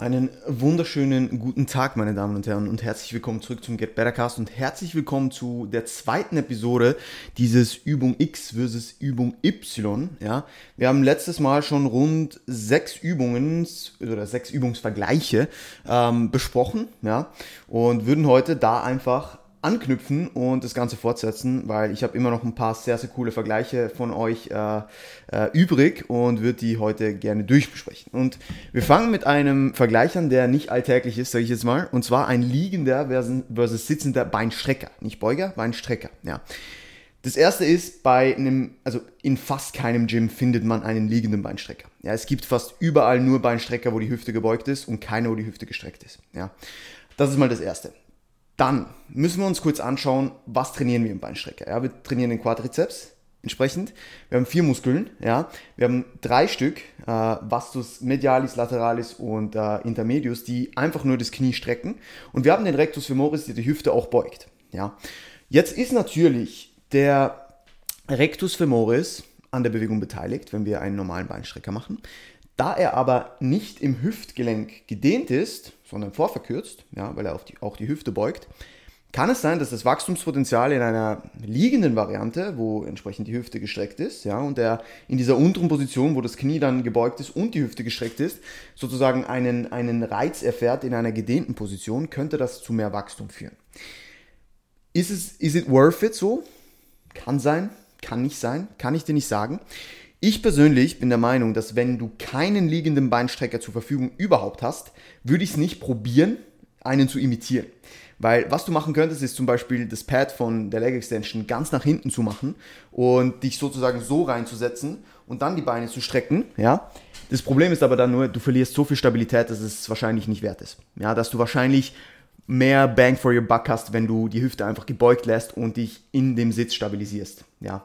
Einen wunderschönen guten Tag, meine Damen und Herren, und herzlich willkommen zurück zum Get Better Cast und herzlich willkommen zu der zweiten Episode dieses Übung X versus Übung Y. Ja, wir haben letztes Mal schon rund sechs Übungen oder sechs Übungsvergleiche ähm, besprochen, ja, und würden heute da einfach anknüpfen und das Ganze fortsetzen, weil ich habe immer noch ein paar sehr, sehr coole Vergleiche von euch äh, äh, übrig und würde die heute gerne durchbesprechen. Und wir fangen mit einem Vergleich an, der nicht alltäglich ist, sage ich jetzt mal, und zwar ein liegender versus sitzender Beinstrecker. Nicht Beuger, Beinstrecker, ja. Das erste ist, bei einem, also in fast keinem Gym findet man einen liegenden Beinstrecker. Ja, es gibt fast überall nur Beinstrecker, wo die Hüfte gebeugt ist und keine, wo die Hüfte gestreckt ist. Ja, das ist mal das erste. Dann müssen wir uns kurz anschauen, was trainieren wir im Beinstrecker. Ja, wir trainieren den Quadrizeps entsprechend. Wir haben vier Muskeln. Ja, wir haben drei Stück, äh, Vastus medialis, lateralis und äh, intermedius, die einfach nur das Knie strecken. Und wir haben den Rectus femoris, der die Hüfte auch beugt. Ja, jetzt ist natürlich der Rectus femoris an der Bewegung beteiligt, wenn wir einen normalen Beinstrecker machen. Da er aber nicht im Hüftgelenk gedehnt ist, sondern vorverkürzt, ja, weil er die, auch die Hüfte beugt, kann es sein, dass das Wachstumspotenzial in einer liegenden Variante, wo entsprechend die Hüfte gestreckt ist, ja, und er in dieser unteren Position, wo das Knie dann gebeugt ist und die Hüfte gestreckt ist, sozusagen einen, einen Reiz erfährt in einer gedehnten Position, könnte das zu mehr Wachstum führen. Ist es, is it worth it so? Kann sein, kann nicht sein, kann ich dir nicht sagen. Ich persönlich bin der Meinung, dass wenn du keinen liegenden Beinstrecker zur Verfügung überhaupt hast, würde ich es nicht probieren, einen zu imitieren. Weil was du machen könntest, ist zum Beispiel das Pad von der Leg Extension ganz nach hinten zu machen und dich sozusagen so reinzusetzen und dann die Beine zu strecken. Ja? Das Problem ist aber dann nur, du verlierst so viel Stabilität, dass es wahrscheinlich nicht wert ist. Ja, dass du wahrscheinlich mehr Bang for your buck hast, wenn du die Hüfte einfach gebeugt lässt und dich in dem Sitz stabilisierst. Ja.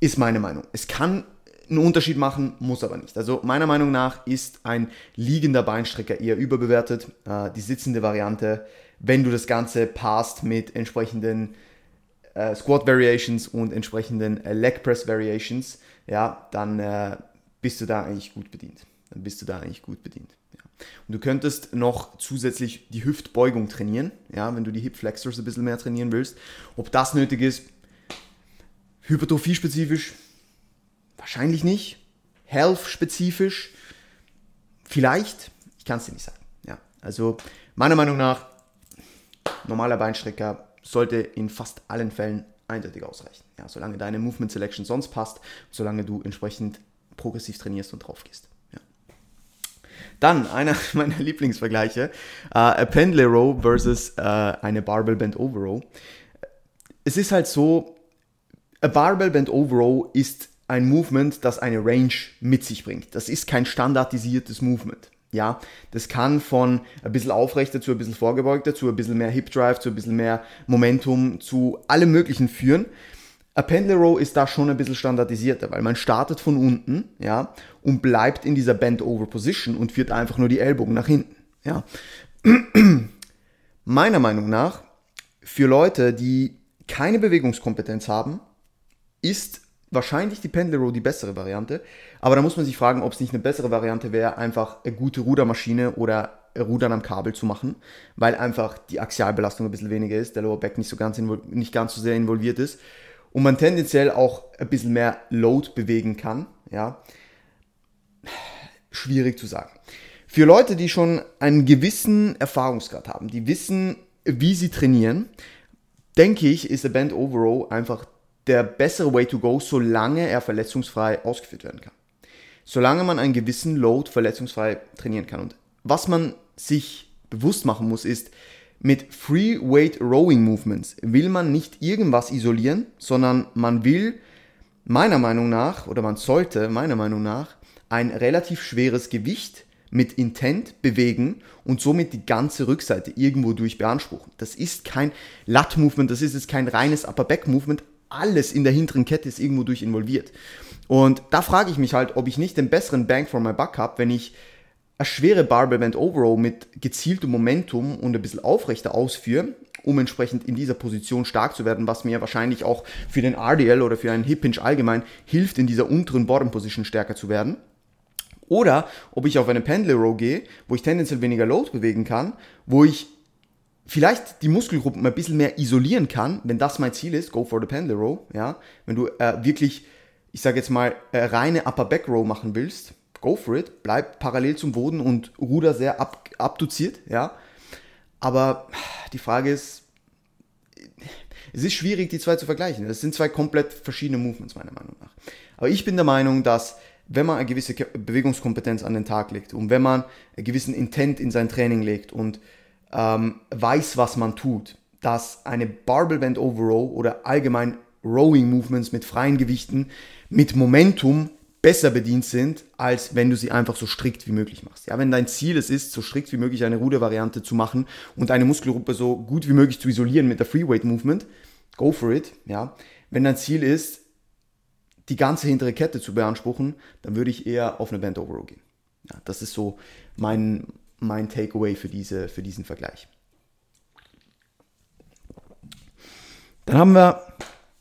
Ist meine Meinung. Es kann einen Unterschied machen, muss aber nicht. Also meiner Meinung nach ist ein liegender Beinstrecker eher überbewertet. Äh, die sitzende Variante, wenn du das Ganze passt mit entsprechenden äh, Squat Variations und entsprechenden äh, Leg Press Variations, ja, dann äh, bist du da eigentlich gut bedient. Dann bist du da eigentlich gut bedient. Ja. Und du könntest noch zusätzlich die Hüftbeugung trainieren, ja, wenn du die Hip Flexors ein bisschen mehr trainieren willst. Ob das nötig ist, hypertrophie-spezifisch, wahrscheinlich nicht. Health-spezifisch, vielleicht, ich kann es dir nicht sagen. Ja, also meiner Meinung nach, normaler Beinstrecker sollte in fast allen Fällen eindeutig ausreichen. Ja, solange deine Movement Selection sonst passt, solange du entsprechend progressiv trainierst und drauf gehst. Ja. Dann einer meiner Lieblingsvergleiche, äh, a Pendlay Row versus äh, eine Barbell Bent Over Row. Es ist halt so, a Barbell Bent Over Row ist ein Movement, das eine Range mit sich bringt. Das ist kein standardisiertes Movement. Ja, das kann von ein bisschen aufrechter zu ein bisschen vorgebeugter, zu ein bisschen mehr Hip Drive, zu ein bisschen mehr Momentum, zu allem Möglichen führen. A Pendlay Row ist da schon ein bisschen standardisierter, weil man startet von unten, ja, und bleibt in dieser Bend Over Position und führt einfach nur die Ellbogen nach hinten, ja. Meiner Meinung nach, für Leute, die keine Bewegungskompetenz haben, ist wahrscheinlich die Pendlay Row die bessere Variante. Aber da muss man sich fragen, ob es nicht eine bessere Variante wäre, einfach eine gute Rudermaschine oder Rudern am Kabel zu machen, weil einfach die Axialbelastung ein bisschen weniger ist, der Lower Back nicht so ganz, nicht ganz so sehr involviert ist und man tendenziell auch ein bisschen mehr Load bewegen kann. Ja, schwierig zu sagen. Für Leute, die schon einen gewissen Erfahrungsgrad haben, die wissen, wie sie trainieren, denke ich, ist der Band Overall einfach der bessere Way to go, solange er verletzungsfrei ausgeführt werden kann. Solange man einen gewissen Load verletzungsfrei trainieren kann. Und was man sich bewusst machen muss, ist, mit Free Weight Rowing Movements will man nicht irgendwas isolieren, sondern man will meiner Meinung nach, oder man sollte meiner Meinung nach, ein relativ schweres Gewicht mit Intent bewegen und somit die ganze Rückseite irgendwo durch beanspruchen. Das ist kein Lat-Movement, das ist jetzt kein reines Upper-Back-Movement, alles in der hinteren Kette ist irgendwo durch involviert. Und da frage ich mich halt, ob ich nicht den besseren Bang for my buck habe, wenn ich eine schwere Barbell Overall mit gezieltem Momentum und ein bisschen aufrechter ausführe, um entsprechend in dieser Position stark zu werden, was mir wahrscheinlich auch für den RDL oder für einen Hip Hinge allgemein hilft, in dieser unteren Bottom Position stärker zu werden. Oder ob ich auf eine Pendlay Row gehe, wo ich tendenziell weniger Load bewegen kann, wo ich vielleicht die Muskelgruppen ein bisschen mehr isolieren kann, wenn das mein Ziel ist, go for the Pendlay Row, ja, wenn du äh, wirklich, ich sage jetzt mal, äh, reine Upper Back Row machen willst, go for it, bleib parallel zum Boden und ruder sehr ab, abduziert, ja, aber die Frage ist, es ist schwierig, die zwei zu vergleichen. Das sind zwei komplett verschiedene Movements, meiner Meinung nach. Aber ich bin der Meinung, dass wenn man eine gewisse Bewegungskompetenz an den Tag legt und wenn man einen gewissen Intent in sein Training legt und ähm, weiß, was man tut, dass eine Barbell Band Over Row oder allgemein Rowing Movements mit freien Gewichten mit Momentum besser bedient sind, als wenn du sie einfach so strikt wie möglich machst. Ja, wenn dein Ziel es ist, so strikt wie möglich eine Rudervariante zu machen und eine Muskelgruppe so gut wie möglich zu isolieren mit der Freeweight Movement, go for it. Ja, wenn dein Ziel ist, die ganze hintere Kette zu beanspruchen, dann würde ich eher auf eine Band Over Row gehen. Ja, das ist so mein, mein Takeaway für, diese, für diesen Vergleich. Dann haben wir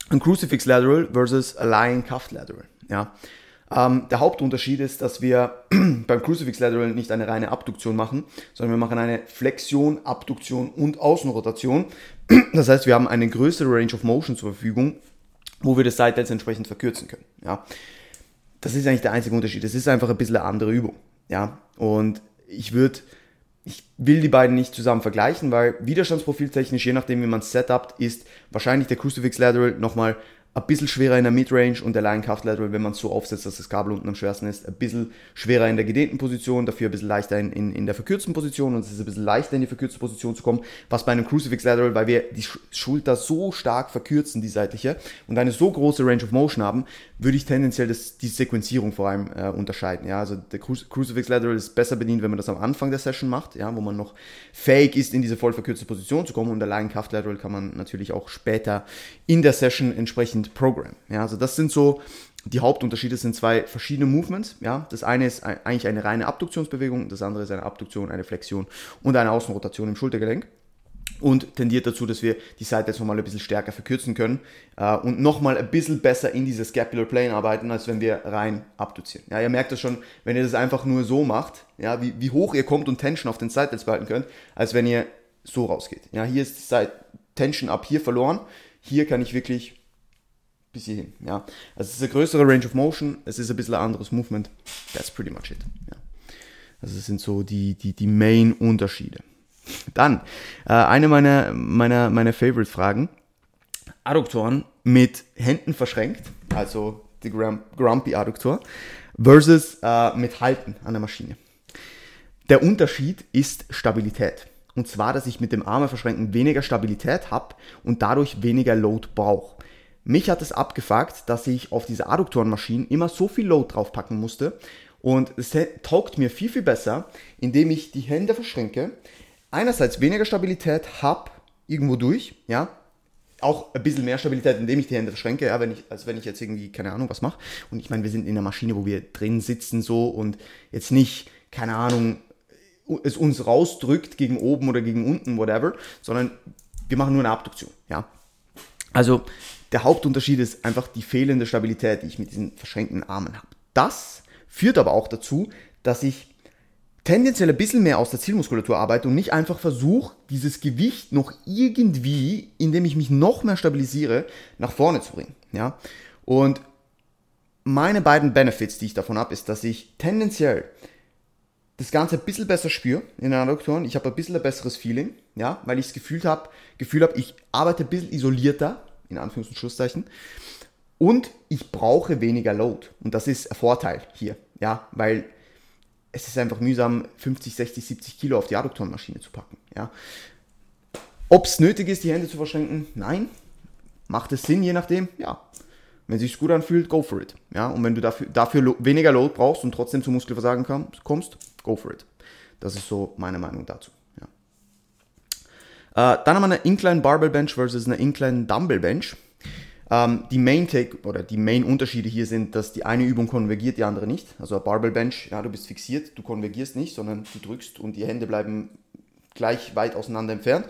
ein Crucifix Lateral versus a Lying Cuffed Lateral. Ja, ähm, der Hauptunterschied ist, dass wir beim Crucifix Lateral nicht eine reine Abduktion machen, sondern wir machen eine Flexion, Abduktion und Außenrotation. Das heißt, wir haben eine größere Range of Motion zur Verfügung, wo wir das Seitwärts entsprechend verkürzen können. Ja. Das ist eigentlich der einzige Unterschied. Das ist einfach ein bisschen eine andere Übung. Ja. Und ich würde, ich will die beiden nicht zusammen vergleichen, weil Widerstandsprofil technisch, je nachdem wie man es setupt, ist wahrscheinlich der Crucifix Lateral nochmal ein bisschen schwerer in der Midrange und der Line Cuff Lateral, wenn man es so aufsetzt, dass das Kabel unten am schwersten ist, ein bisschen schwerer in der gedehnten Position, dafür ein bisschen leichter in, in, in der verkürzten Position und es ist ein bisschen leichter in die verkürzte Position zu kommen, was bei einem Crucifix Lateral, weil wir die Schulter so stark verkürzen, die seitliche, und eine so große Range of Motion haben, würde ich tendenziell das, die Sequenzierung vor allem äh, unterscheiden. Ja, also der Cru Crucifix Lateral ist besser bedient, wenn man das am Anfang der Session macht, ja, wo man noch fähig ist, in diese voll verkürzte Position zu kommen und der Line Cuff Lateral kann man natürlich auch später in der Session entsprechend Program. Ja, also das sind so die Hauptunterschiede sind zwei verschiedene Movements. Ja, das eine ist eigentlich eine reine Abduktionsbewegung, das andere ist eine Abduktion, eine Flexion und eine Außenrotation im Schultergelenk und tendiert dazu, dass wir die Seite jetzt nochmal ein bisschen stärker verkürzen können äh, und nochmal ein bisschen besser in diese Scapular Plane arbeiten, als wenn wir rein abduzieren. Ja, ihr merkt das schon, wenn ihr das einfach nur so macht, ja, wie, wie hoch ihr kommt und Tension auf den Seitwärts behalten könnt, als wenn ihr so rausgeht. Ja, hier ist Side Tension ab hier verloren. Hier kann ich wirklich bis hierhin. Ja. Also es ist eine größere Range of Motion, es ist ein bisschen ein anderes Movement. That's pretty much it. Ja. Also das sind so die, die, die Main-Unterschiede. Dann, äh, eine meiner, meiner, meiner Favorite-Fragen. Adduktoren mit Händen verschränkt, also die Grumpy Adduktor, versus äh, mit Halten an der Maschine. Der Unterschied ist Stabilität. Und zwar, dass ich mit dem Arme verschränken weniger Stabilität habe und dadurch weniger Load brauche. Mich hat es abgefuckt, dass ich auf diese Adduktorenmaschinen immer so viel Load draufpacken musste. Und es taugt mir viel, viel besser, indem ich die Hände verschränke, einerseits weniger Stabilität habe, irgendwo durch, ja, auch ein bisschen mehr Stabilität, indem ich die Hände verschränke, ja, wenn ich, als wenn ich jetzt irgendwie, keine Ahnung, was mache. Und ich meine, wir sind in einer Maschine, wo wir drin sitzen so und jetzt nicht, keine Ahnung, es uns rausdrückt gegen oben oder gegen unten, whatever, sondern wir machen nur eine Abduktion, ja. Also der Hauptunterschied ist einfach die fehlende Stabilität, die ich mit diesen verschränkten Armen habe. Das führt aber auch dazu, dass ich tendenziell ein bisschen mehr aus der Zielmuskulatur arbeite und nicht einfach versuche, dieses Gewicht noch irgendwie, indem ich mich noch mehr stabilisiere, nach vorne zu bringen. Ja? Und meine beiden Benefits, die ich davon habe, ist, dass ich tendenziell das Ganze ein bisschen besser spüre in den Adduktoren. Ich habe ein bisschen ein besseres Feeling, ja, weil ich das Gefühl habe, Gefühl habe, ich arbeite ein bisschen isolierter in Anführungs- und Schlusszeichen. Und ich brauche weniger Load. Und das ist ein Vorteil hier, ja, weil es ist einfach mühsam, 50, 60, 70 Kilo auf die Adduktorenmaschine zu packen, ja. Ob es nötig ist, die Hände zu verschränken? Nein. Macht es Sinn, je nachdem? Ja. Wenn es sich gut anfühlt, go for it. Ja, und wenn du dafür, dafür weniger Load brauchst und trotzdem zu Muskelversagen kommst, go for it. Das ist so meine Meinung dazu. Äh, dann haben wir eine Incline Barbell Bench versus eine Incline Dumbbell Bench. Ähm, die Main Take oder die Main Unterschiede hier sind, dass die eine Übung konvergiert, die andere nicht. Also eine Barbell Bench, ja, du bist fixiert, du konvergierst nicht, sondern du drückst und die Hände bleiben gleich weit auseinander entfernt.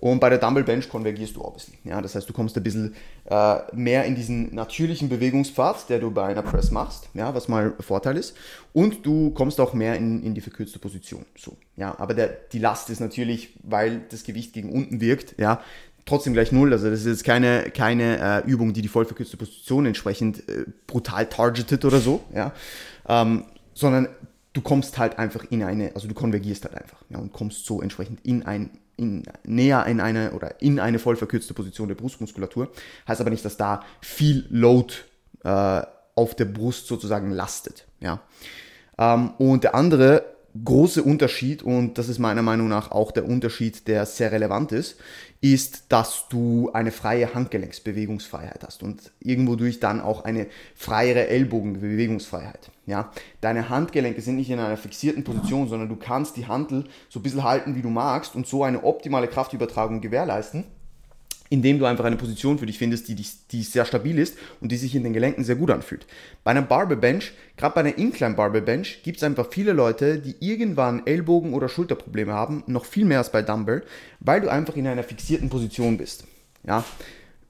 Und bei der Dumble Bench konvergierst du obviously. Ja, das heißt, du kommst ein bisschen äh, mehr in diesen natürlichen Bewegungspfad, der du bei einer Press machst, ja, was mal Vorteil ist. Und du kommst auch mehr in, in die verkürzte Position. So, ja, aber der, die Last ist natürlich, weil das Gewicht gegen unten wirkt, ja, trotzdem gleich null. Also das ist jetzt keine, keine äh, Übung, die die voll verkürzte Position entsprechend äh, brutal targetet oder so, ja, ähm, sondern du kommst halt einfach in eine, also du konvergierst halt einfach, ja, und kommst so entsprechend in ein in, näher in eine oder in eine voll verkürzte Position der Brustmuskulatur. Heißt aber nicht, dass da viel Load äh, auf der Brust sozusagen lastet. Ja. Ähm, und der andere große Unterschied, und das ist meiner Meinung nach auch der Unterschied, der sehr relevant ist, ist, dass du eine freie Handgelenksbewegungsfreiheit hast und irgendwo durch dann auch eine freiere Ellbogenbewegungsfreiheit. Ja? Deine Handgelenke sind nicht in einer fixierten Position, sondern du kannst die Handel so ein bisschen halten, wie du magst und so eine optimale Kraftübertragung gewährleisten indem du einfach eine Position für dich findest, die, die sehr stabil ist und die sich in den Gelenken sehr gut anfühlt. Bei einer Barbell Bench, gerade bei einer Incline Barbell Bench, gibt es einfach viele Leute, die irgendwann Ellbogen- oder Schulterprobleme haben, noch viel mehr als bei Dumbbell, weil du einfach in einer fixierten Position bist. Ja,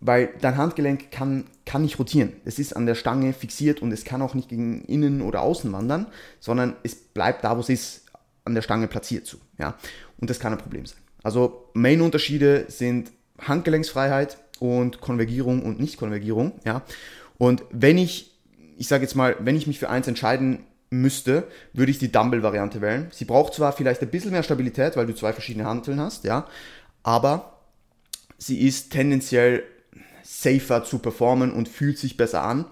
weil dein Handgelenk kann, kann nicht rotieren. Es ist an der Stange fixiert und es kann auch nicht gegen innen oder außen wandern, sondern es bleibt da, wo es ist, an der Stange platziert zu. Ja? Und das kann ein Problem sein. Also Main-Unterschiede sind Handgelenksfreiheit und Konvergierung und Nicht-Konvergierung. Ja? Und wenn ich, ich sage jetzt mal, wenn ich mich für eins entscheiden müsste, würde ich die Dumbbell-Variante wählen. Sie braucht zwar vielleicht ein bisschen mehr Stabilität, weil du zwei verschiedene Hanteln hast, ja, aber sie ist tendenziell safer zu performen und fühlt sich besser an,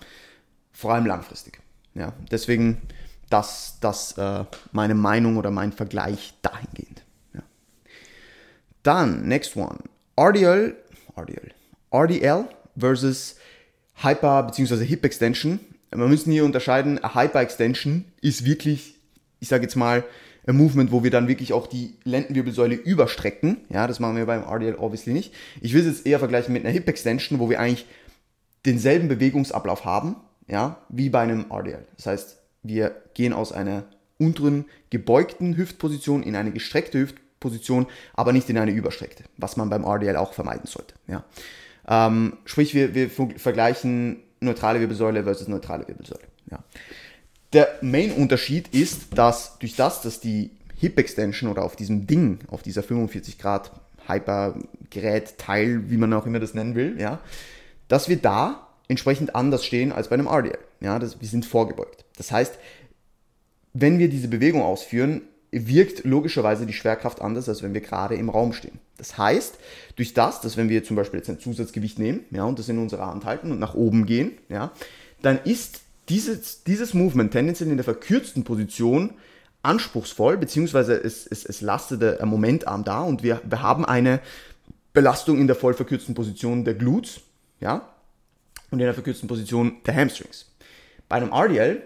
vor allem langfristig. Ja, deswegen das, das äh, meine Meinung oder mein Vergleich dahingehend. Ja. Dann, next one. RDL, RDL, RDL versus Hyper bzw. Hip Extension. Wir müssen hier unterscheiden, eine Hyper Extension ist wirklich, ich sage jetzt mal, ein Movement, wo wir dann wirklich auch die Lendenwirbelsäule überstrecken. Ja, das machen wir beim RDL obviously nicht. Ich will es jetzt eher vergleichen mit einer Hip Extension, wo wir eigentlich denselben Bewegungsablauf haben, ja, wie bei einem RDL. Das heißt, wir gehen aus einer unteren gebeugten Hüftposition in eine gestreckte Hüftposition Position, aber nicht in eine überstreckte, was man beim RDL auch vermeiden sollte. Ja. Ähm, sprich, wir, wir vergleichen neutrale Wirbelsäule versus neutrale Wirbelsäule. Ja. Der Main-Unterschied ist, dass durch das, dass die Hip Extension oder auf diesem Ding, auf dieser 45 Grad Hyper-Gerät, Teil, wie man auch immer das nennen will, ja, dass wir da entsprechend anders stehen als bei einem RDL. Ja, das, wir sind vorgebeugt. Das heißt, wenn wir diese Bewegung ausführen, wirkt logischerweise die Schwerkraft anders, als wenn wir gerade im Raum stehen. Das heißt, durch das, dass wenn wir zum Beispiel jetzt ein Zusatzgewicht nehmen, ja, und das in unserer Hand halten und nach oben gehen, ja, dann ist dieses, dieses Movement tendenziell in der verkürzten Position anspruchsvoll, beziehungsweise es, es, es lastet ein Momentarm da und wir, wir haben eine Belastung in der voll verkürzten Position der Glutes, ja, und in der verkürzten Position der Hamstrings. Bei einem RDL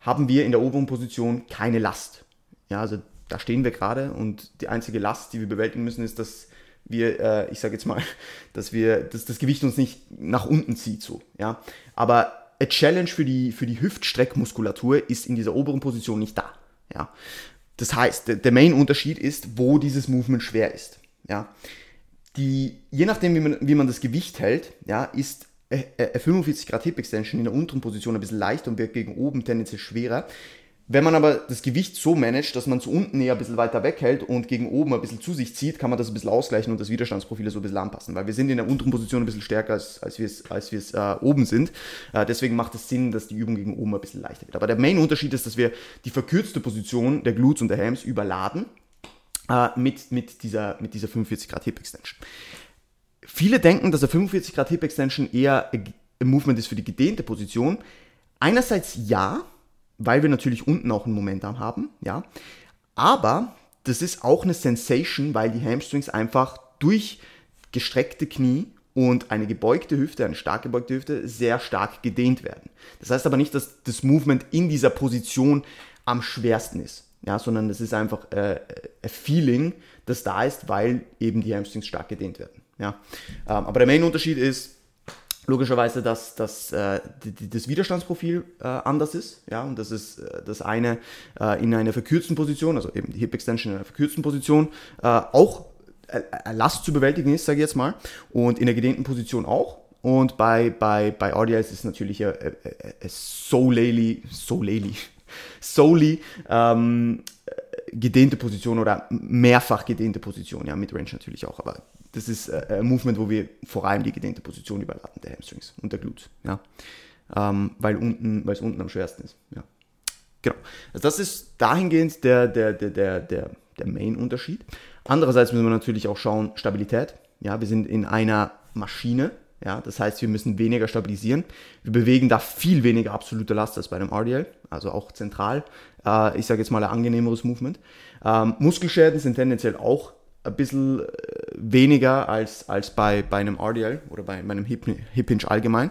haben wir in der oberen Position keine Last. Ja, also da stehen wir gerade und die einzige Last, die wir bewältigen müssen, ist, dass wir, äh, ich sage jetzt mal, dass wir, dass das Gewicht uns nicht nach unten zieht, so, ja. Aber a Challenge für die, für die Hüftstreckmuskulatur ist in dieser oberen Position nicht da, ja. Das heißt, der, der Main-Unterschied ist, wo dieses Movement schwer ist, ja. Die, je nachdem, wie man, wie man das Gewicht hält, ja, ist 45 Grad Hip Extension in der unteren Position ein bisschen leichter und wird gegen oben tendenziell schwerer. Wenn man aber das Gewicht so managt, dass man zu unten eher ein bisschen weiter weghält und gegen oben ein bisschen zu sich zieht, kann man das ein bisschen ausgleichen und das Widerstandsprofil so ein bisschen anpassen. Weil wir sind in der unteren Position ein bisschen stärker, als, als wir es, als äh, oben sind. Äh, deswegen macht es Sinn, dass die Übung gegen oben ein bisschen leichter wird. Aber der Main-Unterschied ist, dass wir die verkürzte Position der Glutes und der Hams überladen äh, mit, mit, dieser, mit dieser 45 Grad Hip Extension. Viele denken, dass der 45 Grad Hip Extension eher ein Movement ist für die gedehnte Position. Einerseits ja, weil wir natürlich unten auch einen Momentum haben, ja. Aber das ist auch eine Sensation, weil die Hamstrings einfach durch gestreckte Knie und eine gebeugte Hüfte, eine stark gebeugte Hüfte, sehr stark gedehnt werden. Das heißt aber nicht, dass das Movement in dieser Position am schwersten ist, ja, sondern das ist einfach äh, ein Feeling, das da ist, weil eben die Hamstrings stark gedehnt werden. Ja. Ähm, aber der Main-Unterschied ist, logischerweise, dass, dass äh, das Widerstandsprofil äh, anders ist. Ja, und das ist äh, das eine äh, in einer verkürzten Position, also eben die Hip Extension in einer verkürzten Position, äh, auch äh, Last zu bewältigen ist, sage ich jetzt mal, und in der gedehnten Position auch. Und bei, bei, bei RDLs ist natürlich äh, äh, äh, solely, solely, solely ähm, gedehnte Position oder mehrfach gedehnte Position, ja, mit Range natürlich auch, aber das ist äh, ein Movement, wo wir vor allem die gedehnte Position überladen, der Hamstrings und der Glutes, ja, ähm, weil unten, weil es unten am schwersten ist, ja. Genau. Also das ist dahingehend der, der, der, der, der, der Main-Unterschied. Andererseits müssen wir natürlich auch schauen, Stabilität. Ja, wir sind in einer Maschine, ja, das heißt, wir müssen weniger stabilisieren. Wir bewegen da viel weniger absolute Last als bei einem RDL, also auch zentral. Äh, ich sage jetzt mal ein angenehmeres Movement. Ähm, Muskelschäden sind tendenziell auch ein bisschen äh, weniger als, als bei, bei einem RDL oder bei meinem Hip, Hip Hinge allgemein.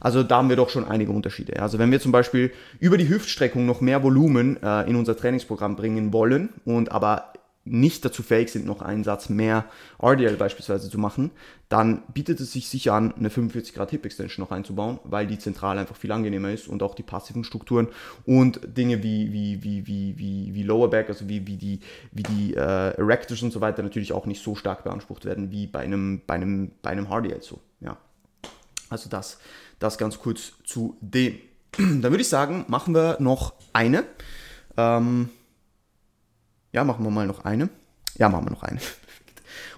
Also da haben wir doch schon einige Unterschiede. Also wenn wir zum Beispiel über die Hüftstreckung noch mehr Volumen äh, in unser Trainingsprogramm bringen wollen und aber nicht dazu fähig sind, noch einen Satz mehr RDL beispielsweise zu machen, dann bietet es sich sicher an, eine 45 Grad Hip Extension noch einzubauen, weil die zentral einfach viel angenehmer ist und auch die passiven Strukturen und Dinge wie, wie, wie, wie, wie, wie Lower Back, also wie, wie die, wie die äh, Erectors und so weiter natürlich auch nicht so stark beansprucht werden wie bei einem, bei einem, bei einem RDL so. Ja. Also das, das ganz kurz zu dem. Dann würde ich sagen, machen wir noch eine. Ähm, ja, machen wir mal noch eine. Ja, machen wir noch eine.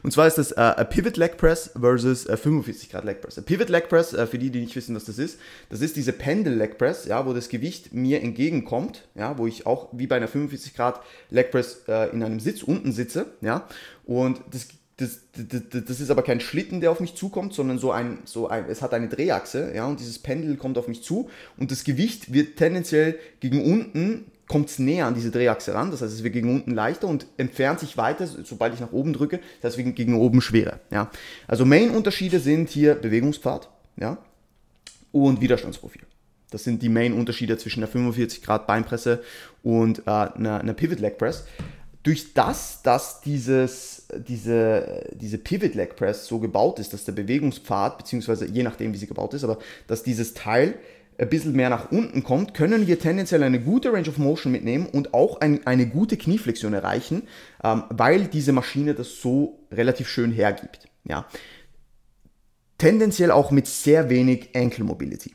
Und zwar ist das äh, Pivot Leg Press versus a 45 Grad Leg Press. A Pivot Leg Press, äh, für die, die nicht wissen, was das ist, das ist diese Pendel Leg Press, ja, wo das Gewicht mir entgegenkommt, ja, wo ich auch wie bei einer 45 Grad Leg Press äh, in einem Sitz unten sitze, ja, und das das, das, das, ist aber kein Schlitten, der auf mich zukommt, sondern so ein, so ein, es hat eine Drehachse, ja, und dieses Pendel kommt auf mich zu und das Gewicht wird tendenziell gegen unten kommt es näher an diese Drehachse ran, das heißt, es wird gegen unten leichter und entfernt sich weiter, sobald ich nach oben drücke, deswegen gegen oben schwerer. Ja. Also Main-Unterschiede sind hier Bewegungspfad ja, und Widerstandsprofil. Das sind die Main-Unterschiede zwischen einer 45 Grad Beinpresse und äh, einer, einer Pivot Leg Press. Durch das, dass dieses, diese, diese Pivot Leg Press so gebaut ist, dass der Bewegungspfad, beziehungsweise je nachdem, wie sie gebaut ist, aber dass dieses Teil ein bisschen mehr nach unten kommt, können wir tendenziell eine gute Range of Motion mitnehmen und auch ein, eine gute Knieflexion erreichen, ähm, weil diese Maschine das so relativ schön hergibt. Ja. Tendenziell auch mit sehr wenig Ankle Mobility.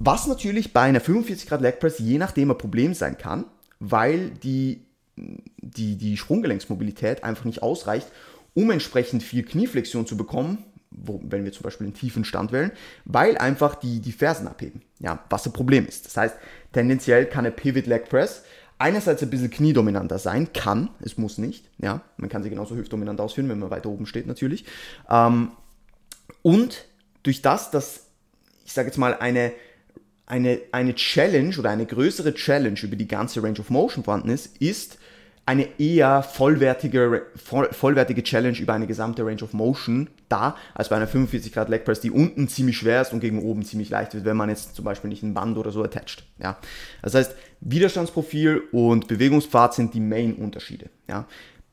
Was natürlich bei einer 45 Grad Leg Press je nachdem ein Problem sein kann, weil die, die, die Sprunggelenksmobilität einfach nicht ausreicht, um entsprechend viel Knieflexion zu bekommen, wo, wenn wir zum Beispiel einen tiefen Stand wählen, weil einfach die, die Fersen abheben. Ja, was ein Problem ist. Das heißt, tendenziell kann eine Pivot Leg Press einerseits ein bisschen kniedominanter sein, kann, es muss nicht. Ja, man kann sie genauso hüftdominant ausführen, wenn man weiter oben steht natürlich. Ähm, und durch das, dass, ich sage jetzt mal, eine, eine, eine Challenge oder eine größere Challenge über die ganze Range of Motion vorhanden ist, ist, eine eher vollwertige, voll, vollwertige Challenge über eine gesamte Range of Motion da, als bei einer 45 Grad Leg Press, die unten ziemlich schwer ist und gegen oben ziemlich leicht wird, wenn man jetzt zum Beispiel nicht ein Band oder so attached. Ja. Das heißt, Widerstandsprofil und Bewegungspfad sind die Main-Unterschiede. Ja.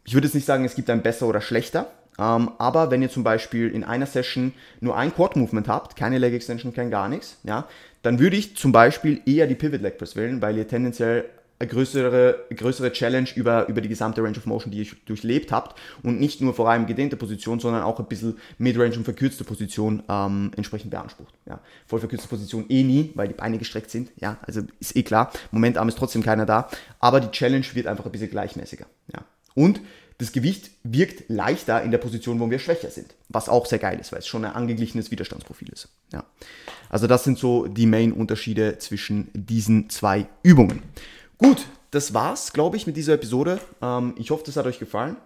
Ich würde jetzt nicht sagen, es gibt ein besser oder schlechter, ähm, aber wenn ihr zum Beispiel in einer Session nur ein Quad-Movement habt, keine Leg Extension, kein gar nichts, ja, dann würde ich zum Beispiel eher die Pivot Leg Press wählen, weil ihr tendenziell größere, größere Challenge über, über die gesamte Range of Motion, die ihr durchlebt habt und nicht nur vor allem gedehnte Position, sondern auch ein bisschen Midrange und verkürzte Position ähm, entsprechend beansprucht. Ja. Voll verkürzte Position eh nie, weil die Beine gestreckt sind. Ja, also ist eh klar. Momentarm ist trotzdem keiner da, aber die Challenge wird einfach ein bisschen gleichmäßiger. Ja. Und das Gewicht wirkt leichter in der Position, wo wir schwächer sind, was auch sehr geil ist, weil es schon ein angeglichenes Widerstandsprofil ist. Ja. Also das sind so die Main-Unterschiede zwischen diesen zwei Übungen. Gut, das war's, glaube ich, mit dieser Episode. Ähm, ich hoffe, das hat euch gefallen.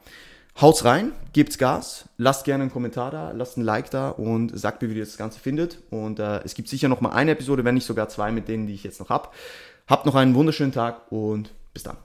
Haut's rein, gebt's Gas, lasst gerne einen Kommentar da, lasst ein Like da und sagt mir, wie ihr das Ganze findet. Und äh, es gibt sicher noch mal eine Episode, wenn nicht sogar zwei mit denen, die ich jetzt noch hab. Habt noch einen wunderschönen Tag und bis dann.